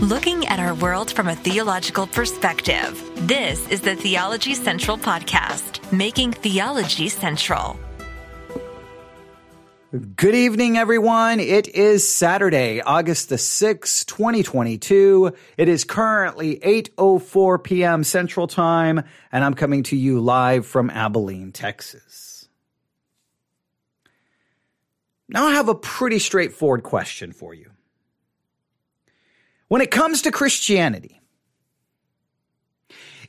Looking at our world from a theological perspective, this is the Theology Central Podcast, making theology central. Good evening, everyone. It is Saturday, August the 6th, 2022. It is currently 8.04 p.m. Central Time, and I'm coming to you live from Abilene, Texas. Now I have a pretty straightforward question for you. When it comes to Christianity,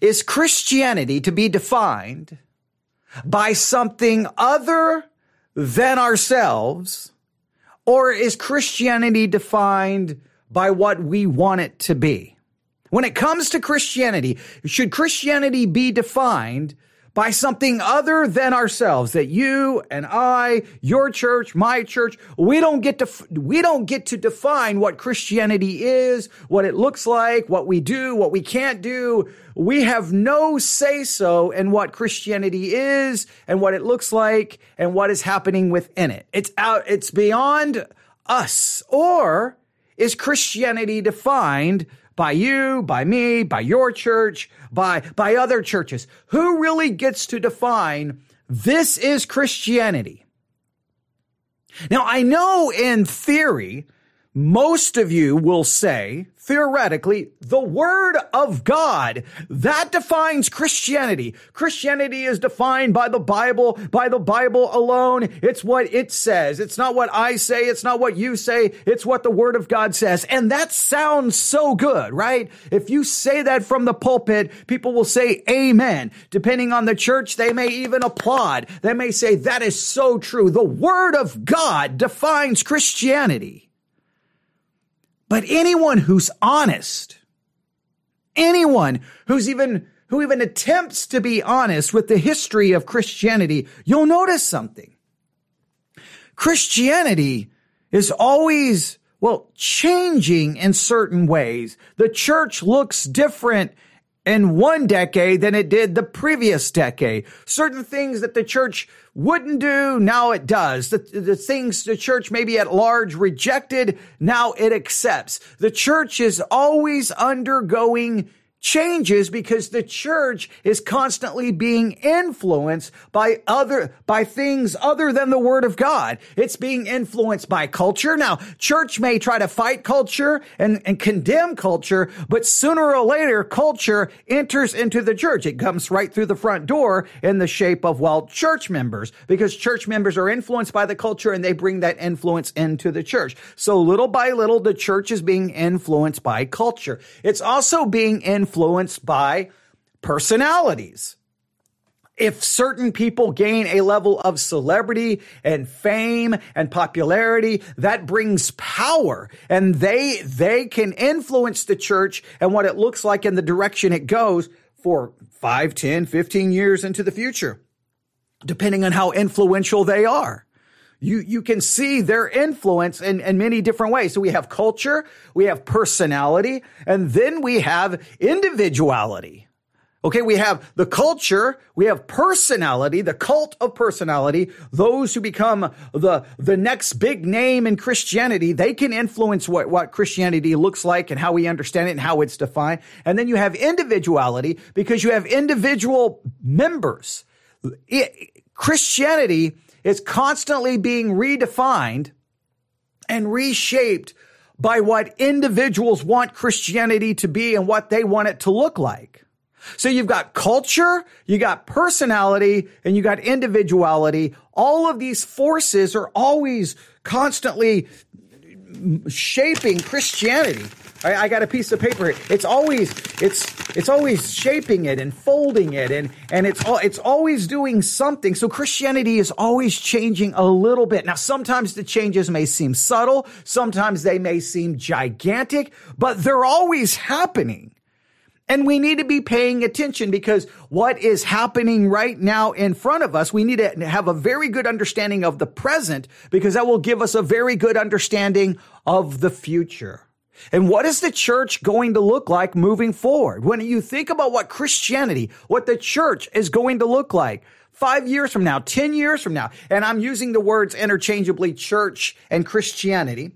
is Christianity to be defined by something other than ourselves? Or is Christianity defined by what we want it to be? When it comes to Christianity, should Christianity be defined by something other than ourselves that you and I, your church, my church, we don't get to, we don't get to define what Christianity is, what it looks like, what we do, what we can't do. We have no say so in what Christianity is and what it looks like and what is happening within it. It's out, it's beyond us. Or is Christianity defined by you, by me, by your church, by, by other churches. Who really gets to define this is Christianity? Now, I know in theory, most of you will say, theoretically, the word of God. That defines Christianity. Christianity is defined by the Bible, by the Bible alone. It's what it says. It's not what I say. It's not what you say. It's what the word of God says. And that sounds so good, right? If you say that from the pulpit, people will say amen. Depending on the church, they may even applaud. They may say that is so true. The word of God defines Christianity. But anyone who's honest, anyone who's even, who even attempts to be honest with the history of Christianity, you'll notice something. Christianity is always, well, changing in certain ways. The church looks different in one decade than it did the previous decade. Certain things that the church wouldn't do, now it does. The, the things the church maybe at large rejected, now it accepts. The church is always undergoing changes because the church is constantly being influenced by other, by things other than the word of God. It's being influenced by culture. Now, church may try to fight culture and, and condemn culture, but sooner or later, culture enters into the church. It comes right through the front door in the shape of, well, church members because church members are influenced by the culture and they bring that influence into the church. So little by little, the church is being influenced by culture. It's also being influenced influenced by personalities. If certain people gain a level of celebrity and fame and popularity, that brings power and they, they can influence the church and what it looks like and the direction it goes for 5, 10, 15 years into the future, depending on how influential they are you, you can see their influence in, in many different ways. So we have culture, we have personality, and then we have individuality. Okay, we have the culture, we have personality, the cult of personality, those who become the, the next big name in Christianity, they can influence what, what Christianity looks like and how we understand it and how it's defined. And then you have individuality because you have individual members. It, Christianity is constantly being redefined and reshaped by what individuals want Christianity to be and what they want it to look like. So you've got culture, you got personality, and you got individuality. All of these forces are always constantly shaping Christianity. I, I, got a piece of paper. It's always it's it's always shaping it and folding it and and it's all it's always doing something. So Christianity is always changing a little bit. Now sometimes the changes may seem subtle, sometimes they may seem gigantic, but they're always happening. And we need to be paying attention because what is happening right now in front of us, we need to have a very good understanding of the present because that will give us a very good understanding of the future. And what is the church going to look like moving forward? When you think about what Christianity, what the church is going to look like five years from now, 10 years from now, and I'm using the words interchangeably church and Christianity.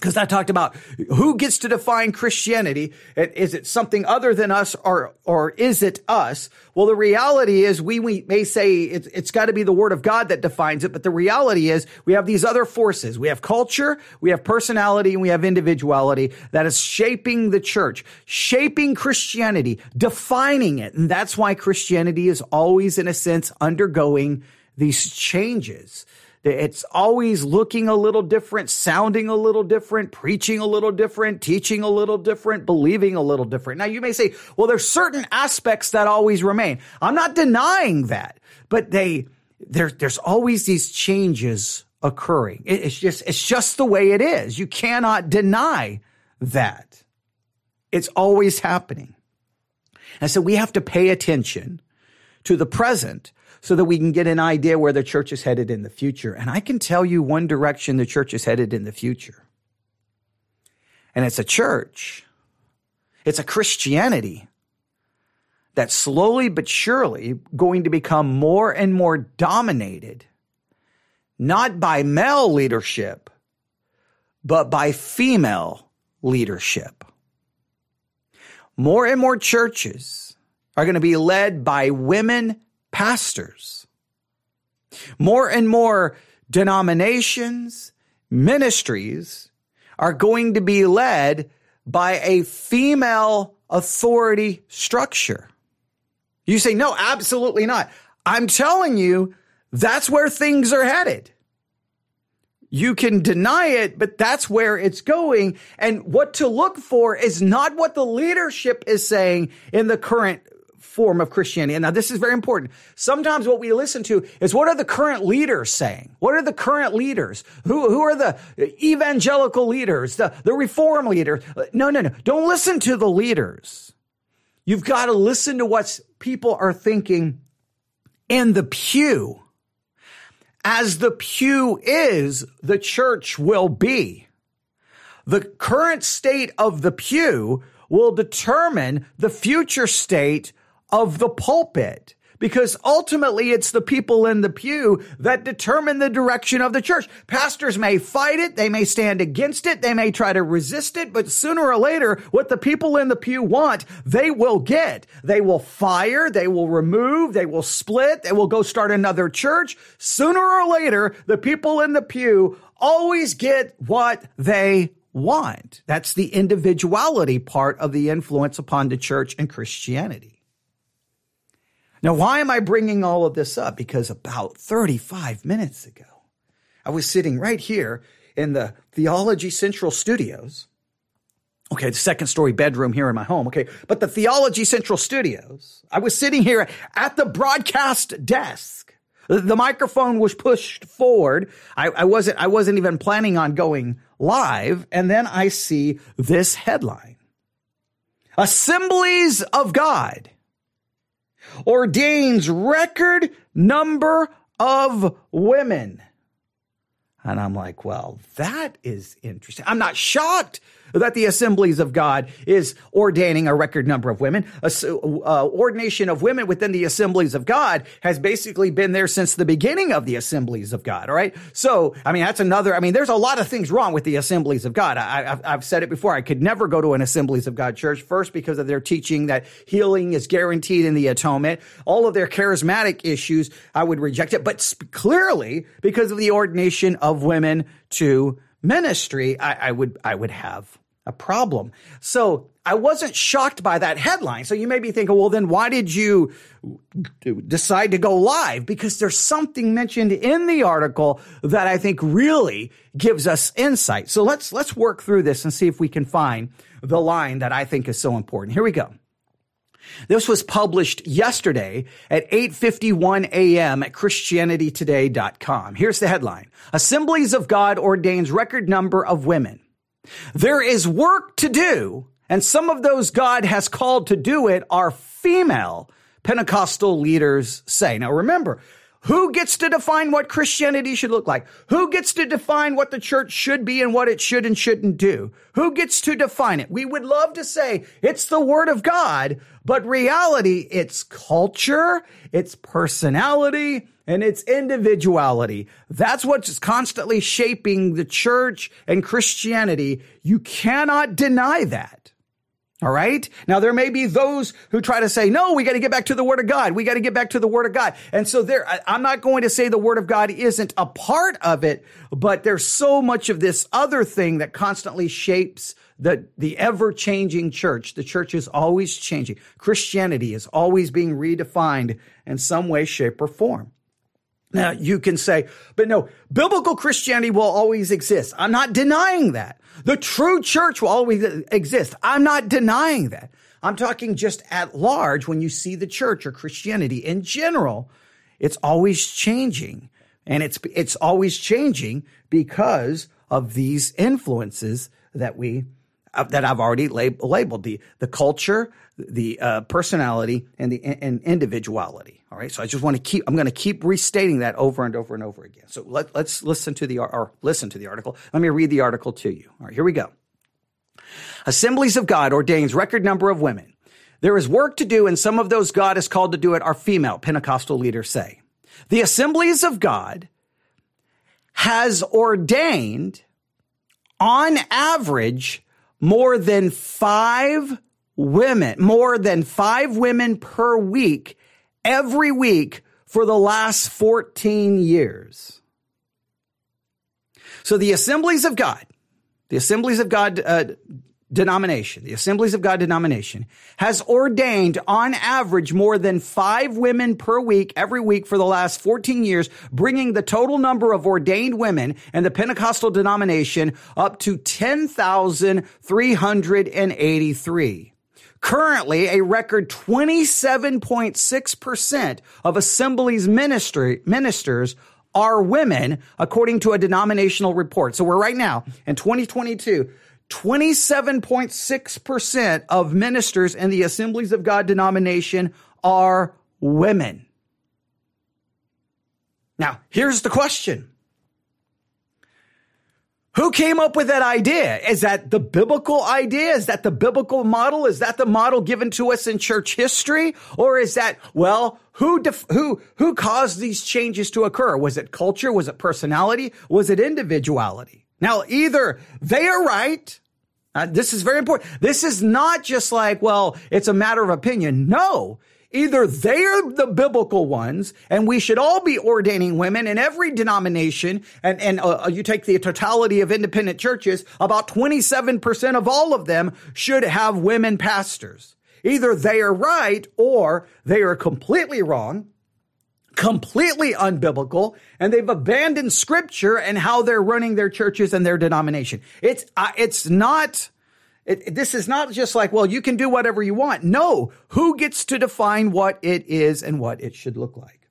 Because I talked about who gets to define Christianity. Is it something other than us or, or is it us? Well, the reality is we, we may say it's, it's got to be the word of God that defines it, but the reality is we have these other forces. We have culture, we have personality, and we have individuality that is shaping the church, shaping Christianity, defining it. And that's why Christianity is always, in a sense, undergoing these changes. It's always looking a little different, sounding a little different, preaching a little different, teaching a little different, believing a little different. Now you may say, well, there's certain aspects that always remain. I'm not denying that, but they, there, there's always these changes occurring. It's just, it's just the way it is. You cannot deny that. It's always happening. And so we have to pay attention to the present so that we can get an idea where the church is headed in the future. And I can tell you one direction the church is headed in the future. And it's a church. It's a Christianity that's slowly but surely going to become more and more dominated, not by male leadership, but by female leadership. More and more churches are going to be led by women pastors. More and more denominations, ministries are going to be led by a female authority structure. You say, no, absolutely not. I'm telling you, that's where things are headed. You can deny it, but that's where it's going. And what to look for is not what the leadership is saying in the current form of Christianity. And now this is very important. Sometimes what we listen to is what are the current leaders saying? What are the current leaders? Who, who are the evangelical leaders, the, the reform leaders? No, no, no. Don't listen to the leaders. You've got to listen to what people are thinking in the pew. As the pew is, the church will be. The current state of the pew will determine the future state of the pulpit because ultimately it's the people in the pew that determine the direction of the church. Pastors may fight it. They may stand against it. They may try to resist it, but sooner or later, what the people in the pew want, they will get. They will fire. They will remove. They will split. They will go start another church. Sooner or later, the people in the pew always get what they want. That's the individuality part of the influence upon the church and Christianity. Now, why am I bringing all of this up? Because about 35 minutes ago, I was sitting right here in the Theology Central studios. Okay, the second story bedroom here in my home. Okay, but the Theology Central studios, I was sitting here at the broadcast desk. The microphone was pushed forward. I, I wasn't, I wasn't even planning on going live. And then I see this headline. Assemblies of God ordains record number of women. And I'm like, well, that is interesting. I'm not shocked that the assemblies of God is ordaining a record number of women. Uh, ordination of women within the assemblies of God has basically been there since the beginning of the assemblies of God. All right. So, I mean, that's another, I mean, there's a lot of things wrong with the assemblies of God. I, have said it before. I could never go to an assemblies of God church first because of their teaching that healing is guaranteed in the atonement. All of their charismatic issues, I would reject it. But clearly, because of the ordination of women to ministry, I, I would I would have a problem. So I wasn't shocked by that headline. So you may be thinking, well, then why did you decide to go live? Because there's something mentioned in the article that I think really gives us insight. So let's let's work through this and see if we can find the line that I think is so important. Here we go. This was published yesterday at 8:51 a.m. at christianitytoday.com. Here's the headline. Assemblies of God ordains record number of women. There is work to do, and some of those God has called to do it are female Pentecostal leaders say. Now remember, who gets to define what Christianity should look like? Who gets to define what the church should be and what it should and shouldn't do? Who gets to define it? We would love to say it's the word of God, but reality, it's culture, it's personality, and its individuality. That's what's constantly shaping the church and Christianity. You cannot deny that. All right. Now there may be those who try to say, no, we got to get back to the word of God. We got to get back to the word of God. And so there, I'm not going to say the word of God isn't a part of it, but there's so much of this other thing that constantly shapes the, the ever changing church. The church is always changing. Christianity is always being redefined in some way, shape, or form. Now you can say, but no, biblical Christianity will always exist. I'm not denying that. The true church will always exist. I'm not denying that. I'm talking just at large when you see the church or Christianity in general, it's always changing. And it's, it's always changing because of these influences that we that I've already lab- labeled the the culture, the uh, personality, and the and individuality. All right, so I just want to keep. I'm going to keep restating that over and over and over again. So let, let's listen to the or listen to the article. Let me read the article to you. All right, here we go. Assemblies of God ordains record number of women. There is work to do, and some of those God is called to do it are female. Pentecostal leaders say the Assemblies of God has ordained, on average more than five women, more than five women per week, every week for the last 14 years. So the assemblies of God, the assemblies of God uh, denomination, the Assemblies of God denomination, has ordained on average more than five women per week every week for the last 14 years, bringing the total number of ordained women in the Pentecostal denomination up to 10,383. Currently, a record 27.6% of Assemblies ministry, ministers are women, according to a denominational report. So we're right now in 2022, 27.6% of ministers in the Assemblies of God denomination are women. Now, here's the question. Who came up with that idea? Is that the biblical idea? Is that the biblical model? Is that the model given to us in church history? Or is that, well, who, def- who, who caused these changes to occur? Was it culture? Was it personality? Was it individuality? Now, either they are right. Uh, this is very important. This is not just like, well, it's a matter of opinion. No. Either they're the biblical ones, and we should all be ordaining women in every denomination. And, and uh, uh you take the totality of independent churches, about 27% of all of them should have women pastors. Either they are right or they are completely wrong completely unbiblical and they've abandoned scripture and how they're running their churches and their denomination. It's, uh, it's not, it, this is not just like, well, you can do whatever you want. No, who gets to define what it is and what it should look like?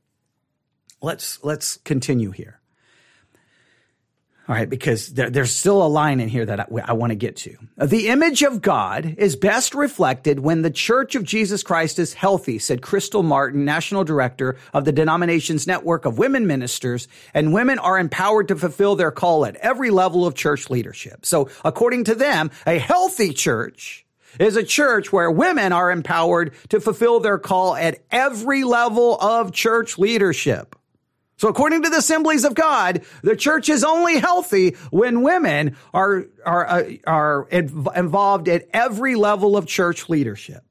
Let's, let's continue here. All right, because there, there's still a line in here that I, I want to get to. The image of God is best reflected when the Church of Jesus Christ is healthy, said Crystal Martin, National Director of the denomination's network of women ministers, and women are empowered to fulfill their call at every level of church leadership. So according to them, a healthy church is a church where women are empowered to fulfill their call at every level of church leadership. So according to the assemblies of God, the church is only healthy when women are, are, uh, are involved at every level of church leadership.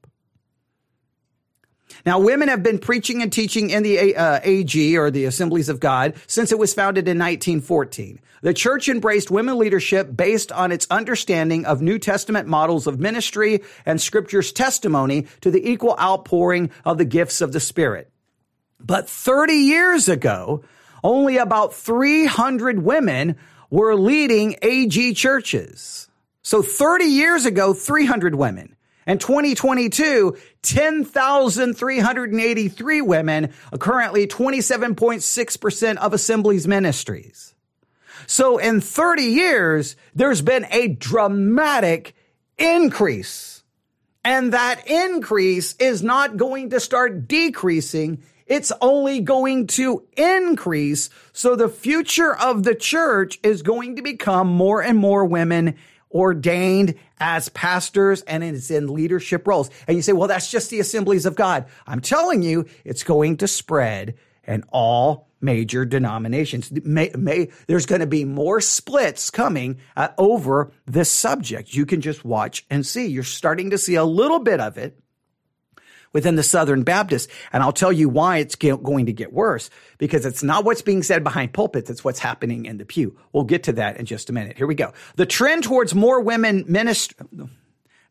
Now, women have been preaching and teaching in the uh, AG or the Assemblies of God since it was founded in 1914. The church embraced women leadership based on its understanding of New Testament models of ministry and scripture's testimony to the equal outpouring of the gifts of the Spirit. But 30 years ago, only about 300 women were leading AG churches. So 30 years ago, 300 women. And 2022, 10,383 women, currently 27.6% of assemblies ministries. So in 30 years, there's been a dramatic increase. And that increase is not going to start decreasing it's only going to increase. So the future of the church is going to become more and more women ordained as pastors and it's in leadership roles. And you say, well, that's just the assemblies of God. I'm telling you, it's going to spread in all major denominations. May, may, there's going to be more splits coming uh, over this subject. You can just watch and see. You're starting to see a little bit of it within the Southern Baptists. And I'll tell you why it's going to get worse because it's not what's being said behind pulpits. It's what's happening in the pew. We'll get to that in just a minute. Here we go. The trend towards more women ministry.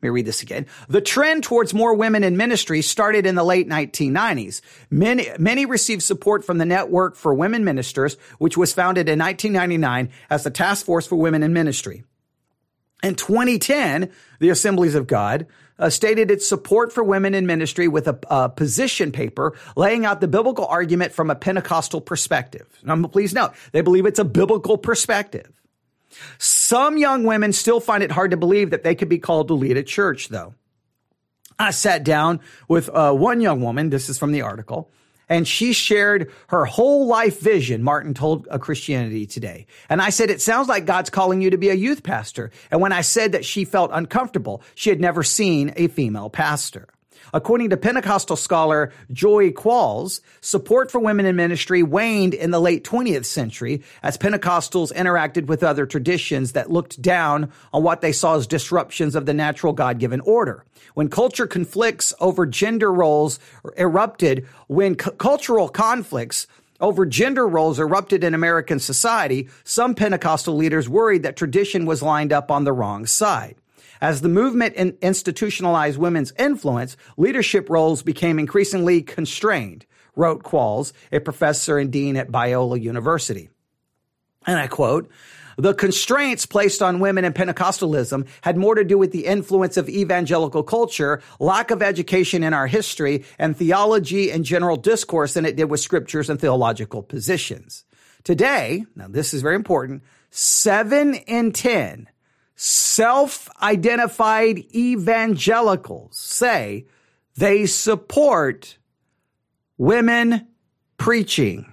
Let me read this again. The trend towards more women in ministry started in the late 1990s. Many, many received support from the Network for Women Ministers, which was founded in 1999 as the Task Force for Women in Ministry. In 2010, the Assemblies of God uh, stated its support for women in ministry with a, a, position paper laying out the biblical argument from a Pentecostal perspective. Now, please note, they believe it's a biblical perspective. Some young women still find it hard to believe that they could be called to lead a church, though. I sat down with uh, one young woman. This is from the article and she shared her whole life vision, Martin told a Christianity Today. And I said, it sounds like God's calling you to be a youth pastor. And when I said that she felt uncomfortable, she had never seen a female pastor. According to Pentecostal scholar Joy Qualls, support for women in ministry waned in the late 20th century as Pentecostals interacted with other traditions that looked down on what they saw as disruptions of the natural God-given order. When culture conflicts over gender roles erupted, when c- cultural conflicts over gender roles erupted in American society, some Pentecostal leaders worried that tradition was lined up on the wrong side. As the movement in institutionalized women's influence, leadership roles became increasingly constrained, wrote Qualls, a professor and dean at Biola University. And I quote, the constraints placed on women in Pentecostalism had more to do with the influence of evangelical culture, lack of education in our history, and theology and general discourse than it did with scriptures and theological positions. Today, now this is very important, seven in 10 self-identified evangelicals say they support women preaching.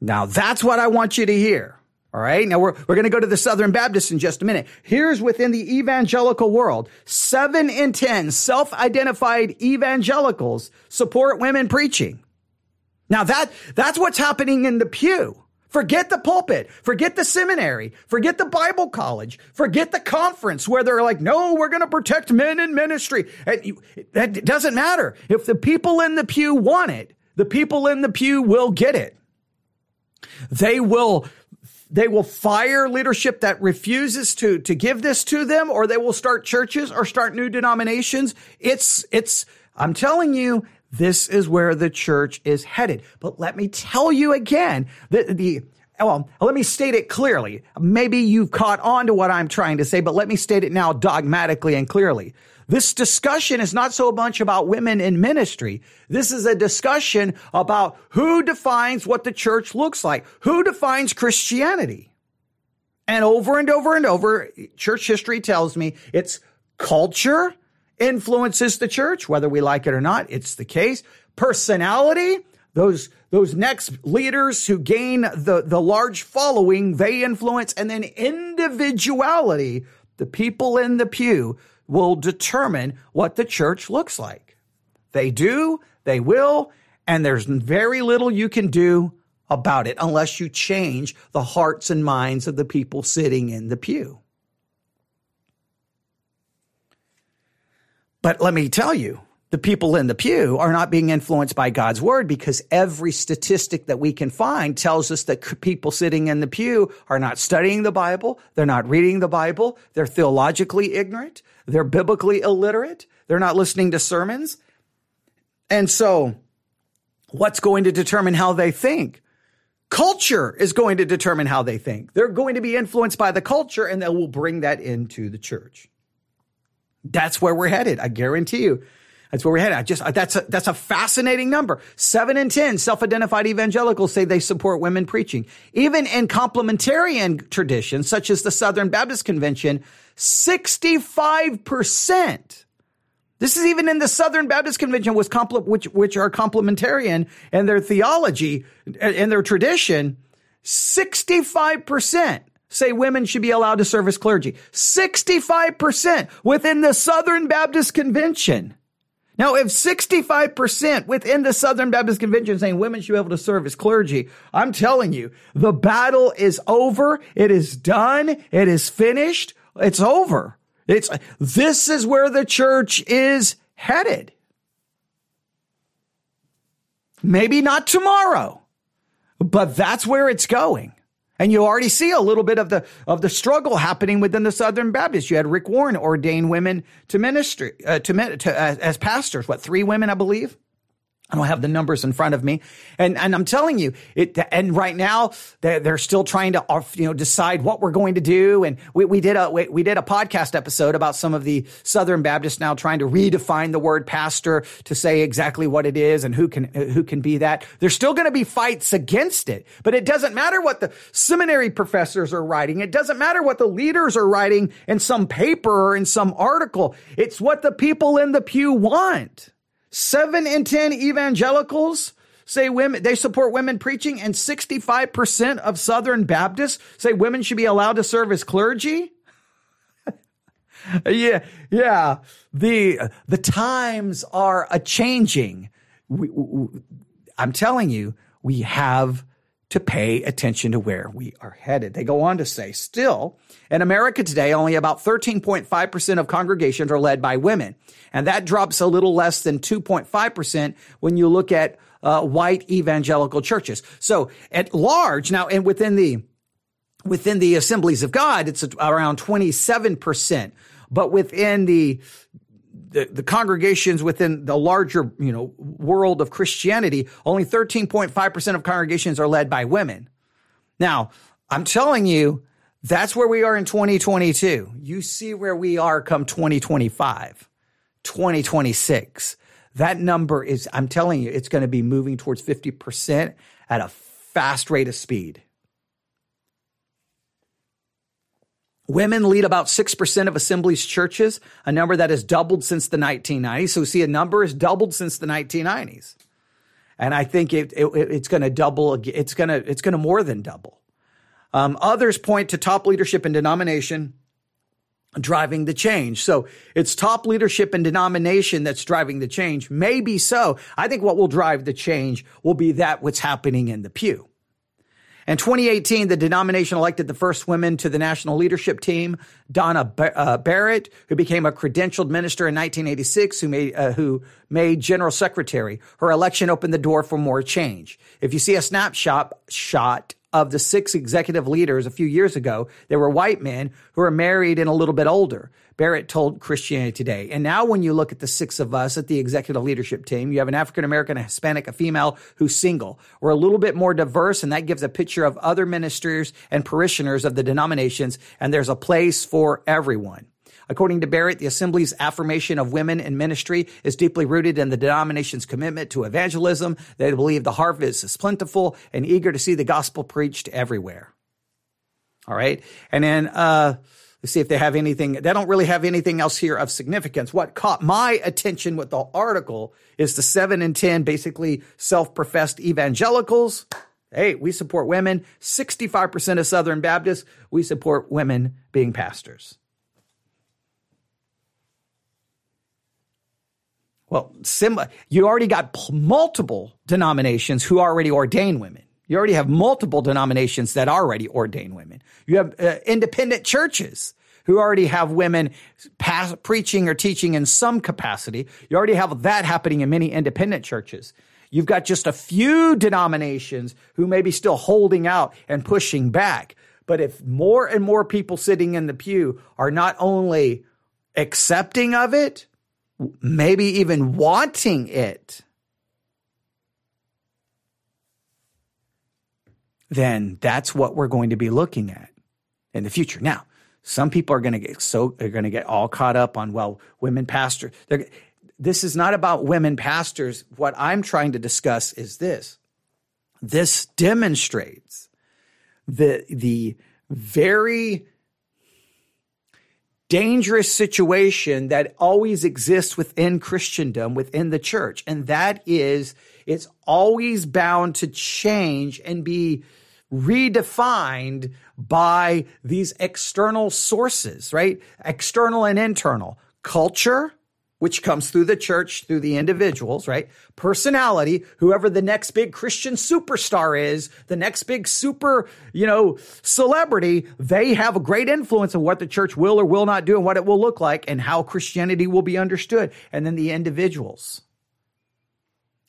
Now that's what I want you to hear. All right. Now we're, we're going to go to the Southern Baptists in just a minute. Here's within the evangelical world. Seven in 10 self-identified evangelicals support women preaching. Now that, that's what's happening in the pew. Forget the pulpit. Forget the seminary. Forget the Bible college. Forget the conference where they're like, no, we're going to protect men in ministry. That doesn't matter. If the people in the pew want it, the people in the pew will get it. They will, they will fire leadership that refuses to, to give this to them, or they will start churches or start new denominations. It's, it's, I'm telling you, this is where the church is headed. But let me tell you again that the, well, let me state it clearly. Maybe you've caught on to what I'm trying to say, but let me state it now dogmatically and clearly. This discussion is not so much about women in ministry. This is a discussion about who defines what the church looks like, who defines Christianity. And over and over and over, church history tells me it's culture, influences the church, whether we like it or not. It's the case. Personality, those, those next leaders who gain the, the large following, they influence. And then individuality, the people in the pew will determine what the church looks like. They do, they will, and there's very little you can do about it unless you change the hearts and minds of the people sitting in the pew. But let me tell you, the people in the pew are not being influenced by God's word because every statistic that we can find tells us that people sitting in the pew are not studying the Bible. They're not reading the Bible. They're theologically ignorant. They're biblically illiterate. They're not listening to sermons. And so what's going to determine how they think? Culture is going to determine how they think. They're going to be influenced by the culture and they will bring that into the church. That's where we're headed. I guarantee you. That's where we're headed. I just, uh, that's a, that's a fascinating number. Seven in 10 self-identified evangelicals say they support women preaching. Even in complementarian traditions, such as the Southern Baptist Convention, 65%. This is even in the Southern Baptist Convention, which, which are complementarian in their theology and their tradition. 65% say women should be allowed to serve as clergy. 65% within the Southern Baptist Convention. Now, if 65% within the Southern Baptist Convention saying women should be able to serve as clergy, I'm telling you, the battle is over. It is done. It is finished. It's over. It's, this is where the church is headed. Maybe not tomorrow, but that's where it's going. And you already see a little bit of the of the struggle happening within the Southern Baptists. You had Rick Warren ordain women to ministry uh, to, to uh, as pastors. What three women, I believe. I don't have the numbers in front of me. And, and I'm telling you it, and right now they're, still trying to, you know, decide what we're going to do. And we, we did a, we, we did a podcast episode about some of the Southern Baptists now trying to redefine the word pastor to say exactly what it is and who can, who can be that. There's still going to be fights against it, but it doesn't matter what the seminary professors are writing. It doesn't matter what the leaders are writing in some paper or in some article. It's what the people in the pew want. Seven in 10 evangelicals say women, they support women preaching and 65% of Southern Baptists say women should be allowed to serve as clergy. yeah, yeah. The, the times are a changing. We, we, I'm telling you, we have to pay attention to where we are headed. They go on to say, still, in America today, only about 13.5% of congregations are led by women. And that drops a little less than 2.5% when you look at uh, white evangelical churches. So at large, now, and within the, within the assemblies of God, it's around 27%. But within the the, the congregations within the larger, you know, world of Christianity, only 13.5% of congregations are led by women. Now, I'm telling you, that's where we are in 2022. You see where we are come 2025, 2026. That number is, I'm telling you, it's going to be moving towards 50% at a fast rate of speed. Women lead about 6% of assemblies churches, a number that has doubled since the 1990s. So see, a number has doubled since the 1990s. And I think it, it it's going to double. It's going to, it's going to more than double. Um, others point to top leadership and denomination driving the change. So it's top leadership and denomination that's driving the change. Maybe so. I think what will drive the change will be that what's happening in the pew. In 2018, the denomination elected the first woman to the national leadership team, Donna uh, Barrett, who became a credentialed minister in 1986, who made, uh, who made general secretary. Her election opened the door for more change. If you see a snapshot shot of the six executive leaders a few years ago, they were white men who are married and a little bit older. Barrett told Christianity Today. And now when you look at the six of us at the executive leadership team, you have an African American, a Hispanic, a female who's single. We're a little bit more diverse and that gives a picture of other ministers and parishioners of the denominations. And there's a place for everyone. According to Barrett, the Assembly's affirmation of women in ministry is deeply rooted in the denomination's commitment to evangelism. They believe the harvest is plentiful and eager to see the gospel preached everywhere. All right. And then, uh, Let's see if they have anything. They don't really have anything else here of significance. What caught my attention with the article is the seven and 10 basically self professed evangelicals. Hey, we support women. 65% of Southern Baptists, we support women being pastors. Well, sim- you already got multiple denominations who already ordain women. You already have multiple denominations that already ordain women. You have uh, independent churches who already have women pass, preaching or teaching in some capacity. You already have that happening in many independent churches. You've got just a few denominations who may be still holding out and pushing back. But if more and more people sitting in the pew are not only accepting of it, maybe even wanting it, then that's what we're going to be looking at in the future. Now, some people are going to get so they're going to get all caught up on well, women pastors. This is not about women pastors. What I'm trying to discuss is this. This demonstrates the the very dangerous situation that always exists within Christendom, within the church. And that is, it's always bound to change and be redefined by these external sources, right? External and internal culture, which comes through the church, through the individuals, right? Personality, whoever the next big Christian superstar is, the next big super, you know, celebrity, they have a great influence on what the church will or will not do and what it will look like and how Christianity will be understood. And then the individuals.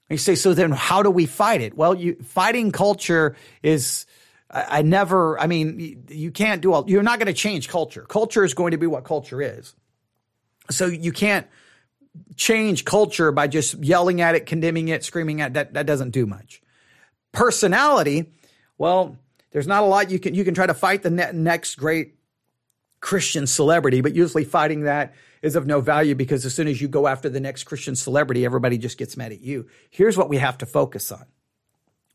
And you say, so then how do we fight it? Well, you, fighting culture is, I, I never, I mean, you, you can't do all, you're not going to change culture. Culture is going to be what culture is. So you can't, change culture by just yelling at it, condemning it, screaming at it. That, that doesn't do much. Personality, well, there's not a lot you can you can try to fight the ne- next great Christian celebrity, but usually fighting that is of no value because as soon as you go after the next Christian celebrity, everybody just gets mad at you. Here's what we have to focus on.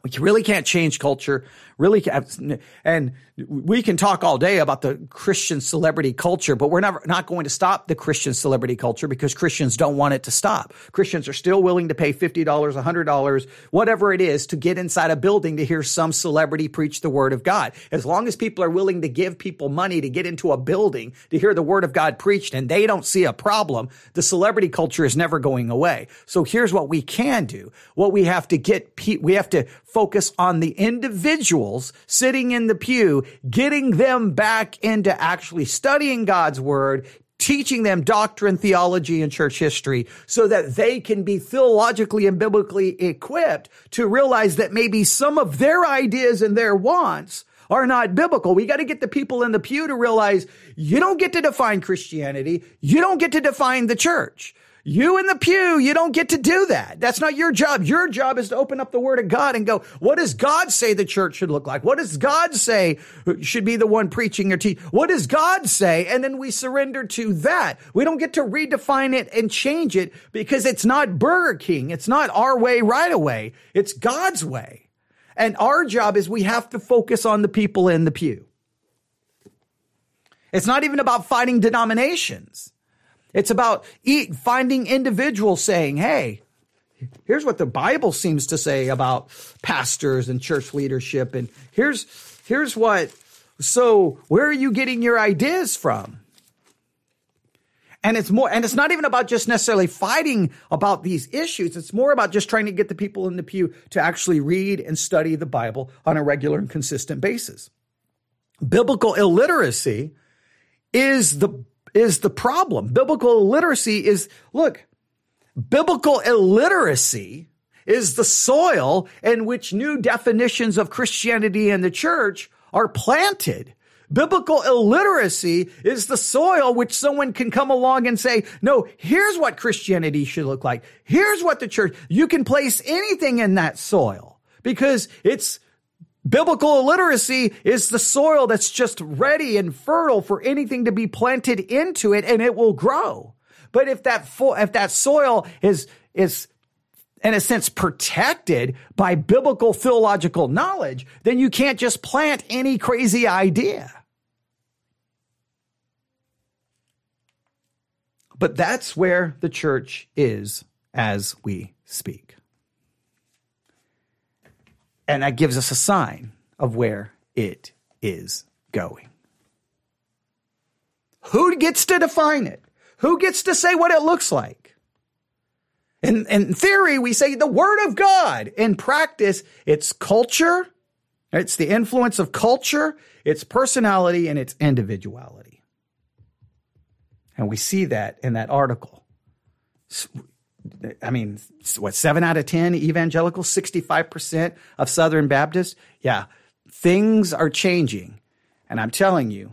We really can't change culture. Really, can't, and we can talk all day about the Christian celebrity culture, but we're never not going to stop the Christian celebrity culture because Christians don't want it to stop. Christians are still willing to pay $50, $100, whatever it is to get inside a building to hear some celebrity preach the word of God. As long as people are willing to give people money to get into a building to hear the word of God preached and they don't see a problem, the celebrity culture is never going away. So here's what we can do. What we have to get, we have to focus on the individuals sitting in the pew getting them back into actually studying God's word, teaching them doctrine, theology, and church history so that they can be theologically and biblically equipped to realize that maybe some of their ideas and their wants are not biblical. We got to get the people in the pew to realize you don't get to define Christianity. You don't get to define the church. You in the pew, you don't get to do that. That's not your job. Your job is to open up the word of God and go, what does God say the church should look like? What does God say should be the one preaching or teaching? What does God say? And then we surrender to that. We don't get to redefine it and change it because it's not Burger King. It's not our way right away. It's God's way. And our job is we have to focus on the people in the pew. It's not even about fighting denominations. It's about eat, finding individuals saying, Hey, here's what the Bible seems to say about pastors and church leadership. And here's, here's what, so where are you getting your ideas from? And it's more, and it's not even about just necessarily fighting about these issues. It's more about just trying to get the people in the pew to actually read and study the Bible on a regular and consistent basis. Biblical illiteracy is the is the problem. Biblical illiteracy is, look, biblical illiteracy is the soil in which new definitions of Christianity and the church are planted. Biblical illiteracy is the soil which someone can come along and say, no, here's what Christianity should look like. Here's what the church, you can place anything in that soil because it's Biblical illiteracy is the soil that's just ready and fertile for anything to be planted into it and it will grow. But if that fo- if that soil is is in a sense protected by biblical theological knowledge, then you can't just plant any crazy idea. But that's where the church is as we speak. And that gives us a sign of where it is going. Who gets to define it? Who gets to say what it looks like? In, in theory, we say the Word of God. In practice, it's culture, it's the influence of culture, its personality, and its individuality. And we see that in that article. I mean, what, seven out of 10 evangelicals, 65% of Southern Baptists? Yeah, things are changing. And I'm telling you,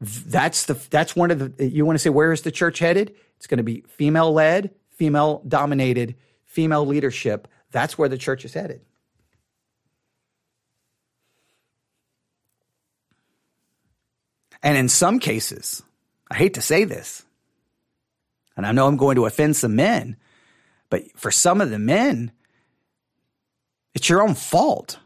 that's the, that's one of the, you want to say, where is the church headed? It's going to be female led, female dominated, female leadership. That's where the church is headed. And in some cases, I hate to say this, and I know I'm going to offend some men, but for some of the men, it's your own fault.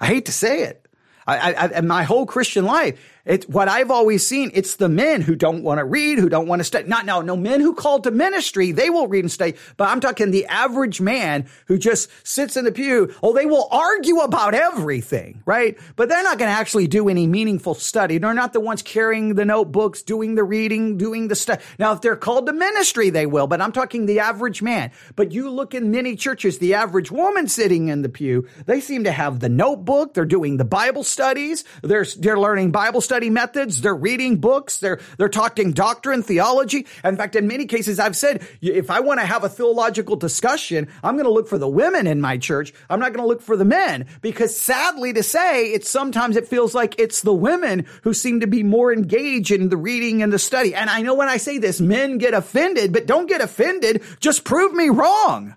I hate to say it. I, I, I my whole Christian life, It's what I've always seen. It's the men who don't want to read, who don't want to study. Not no, no men who called to ministry. They will read and study. But I'm talking the average man who just sits in the pew. Oh, they will argue about everything, right? But they're not going to actually do any meaningful study. They're not the ones carrying the notebooks, doing the reading, doing the stuff. Now, if they're called to ministry, they will. But I'm talking the average man. But you look in many churches, the average woman sitting in the pew, they seem to have the notebook. They're doing the Bible studies. They're they're learning Bible studies study methods. They're reading books. They're, they're talking doctrine, theology. In fact, in many cases, I've said, if I want to have a theological discussion, I'm going to look for the women in my church. I'm not going to look for the men because sadly to say, it's sometimes it feels like it's the women who seem to be more engaged in the reading and the study. And I know when I say this, men get offended, but don't get offended. Just prove me wrong.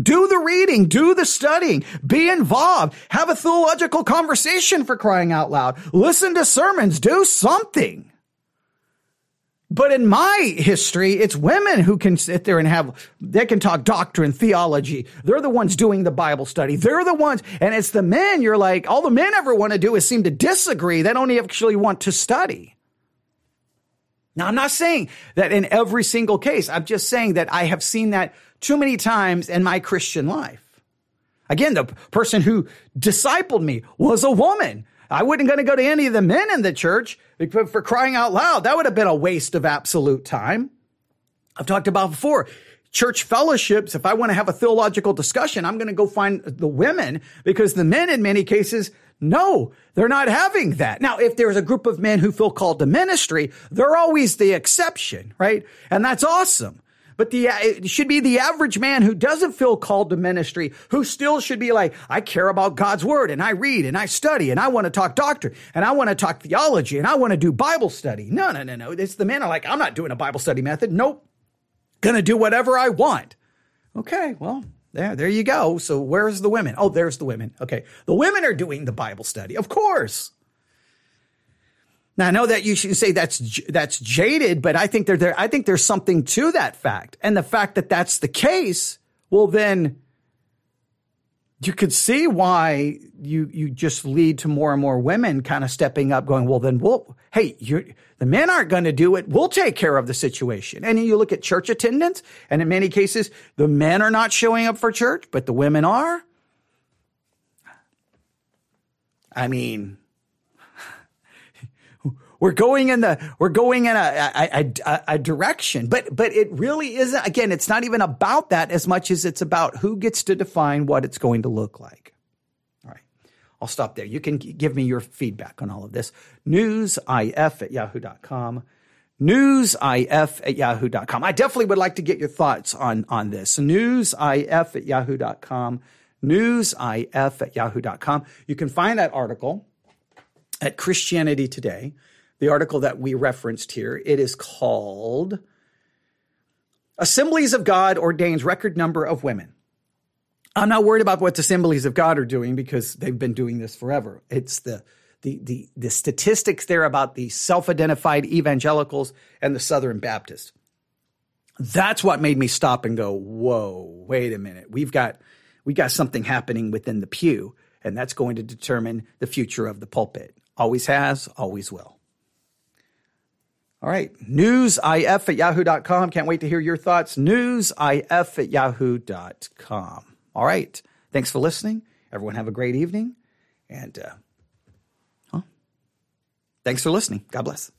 Do the reading, do the studying, be involved, have a theological conversation for crying out loud, listen to sermons, do something. But in my history, it's women who can sit there and have, they can talk doctrine, theology. They're the ones doing the Bible study. They're the ones, and it's the men you're like, all the men ever want to do is seem to disagree. They don't actually want to study. Now, I'm not saying that in every single case. I'm just saying that I have seen that too many times in my Christian life. Again, the person who discipled me was a woman. I wasn't going to go to any of the men in the church for crying out loud. That would have been a waste of absolute time. I've talked about before church fellowships. If I want to have a theological discussion, I'm going to go find the women because the men in many cases, no, they're not having that. Now, if there's a group of men who feel called to ministry, they're always the exception, right? And that's awesome. But the, uh, it should be the average man who doesn't feel called to ministry, who still should be like, I care about God's word and I read and I study and I want to talk doctrine and I want to talk theology and I want to do Bible study. No, no, no, no. It's the men are like, I'm not doing a Bible study method. Nope. Gonna do whatever I want. Okay. Well, there, there you go. So where's the women? Oh, there's the women. Okay. The women are doing the Bible study. Of course. Now I know that you should say that's that's jaded, but I think there, there I think there's something to that fact, and the fact that that's the case, well then you could see why you you just lead to more and more women kind of stepping up, going, well then we'll hey the men aren't going to do it, we'll take care of the situation. And you look at church attendance, and in many cases the men are not showing up for church, but the women are. I mean, we're going in the we're going in a, a, a, a, direction. But but it really isn't again it's not even about that as much as it's about who gets to define what it's going to look like. All right. I'll stop there. You can give me your feedback on all of this. Newsif at yahoo.com newsif at yahoo.com i definitely would like to get your thoughts on on this. Newsif at yahoo.com newsif at yahoo.com you can find that article at christianity today the article that we referenced here. It is called Assemblies of God Ordains Record Number of Women. I'm not worried about what the Assemblies of God are doing because they've been doing this forever. It's the the the, the statistics there about the self-identified evangelicals and the Southern Baptists. That's what made me stop and go, "Whoa, wait a minute. We've got we got something happening within the pew, and that's going to determine the future of the pulpit. Always has, always will." All right. Newsif at yahoo.com. Can't wait to hear your thoughts. Newsif at yahoo.com. All right. Thanks for listening. Everyone have a great evening. And uh, huh? thanks for listening. God bless.